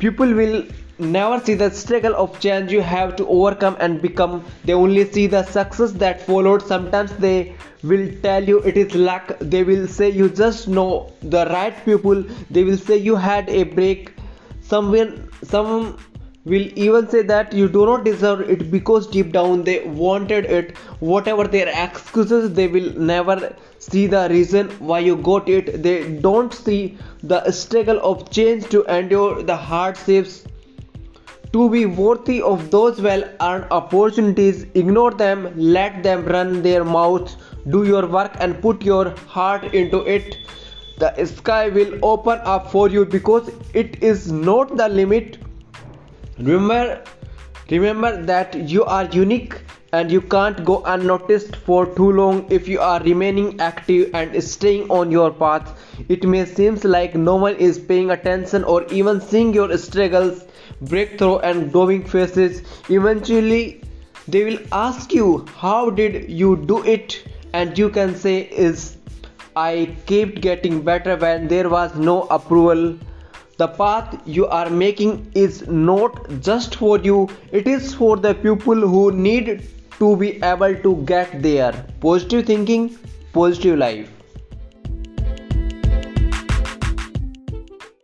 people will never see the struggle of change you have to overcome and become. They only see the success that followed. Sometimes they will tell you it is luck. They will say you just know the right people. They will say you had a break. Someone some will even say that you do not deserve it because deep down they wanted it. Whatever their excuses they will never see the reason why you got it. They don't see the struggle of change to endure. The hardships to be worthy of those well earned opportunities ignore them let them run their mouths. Do your work and put your heart into it. The sky will open up for you because it is not the limit remember remember that you are unique and you can't go unnoticed for too long if you are remaining active and staying on your path. It may seem like no one is paying attention or even seeing your struggles breakthrough and growing phases eventually they will ask you how did you do it? And you can say is i kept getting better when there was no approval the path you are making is not just for you it is for the people who need to be able to get there. Positive thinking positive life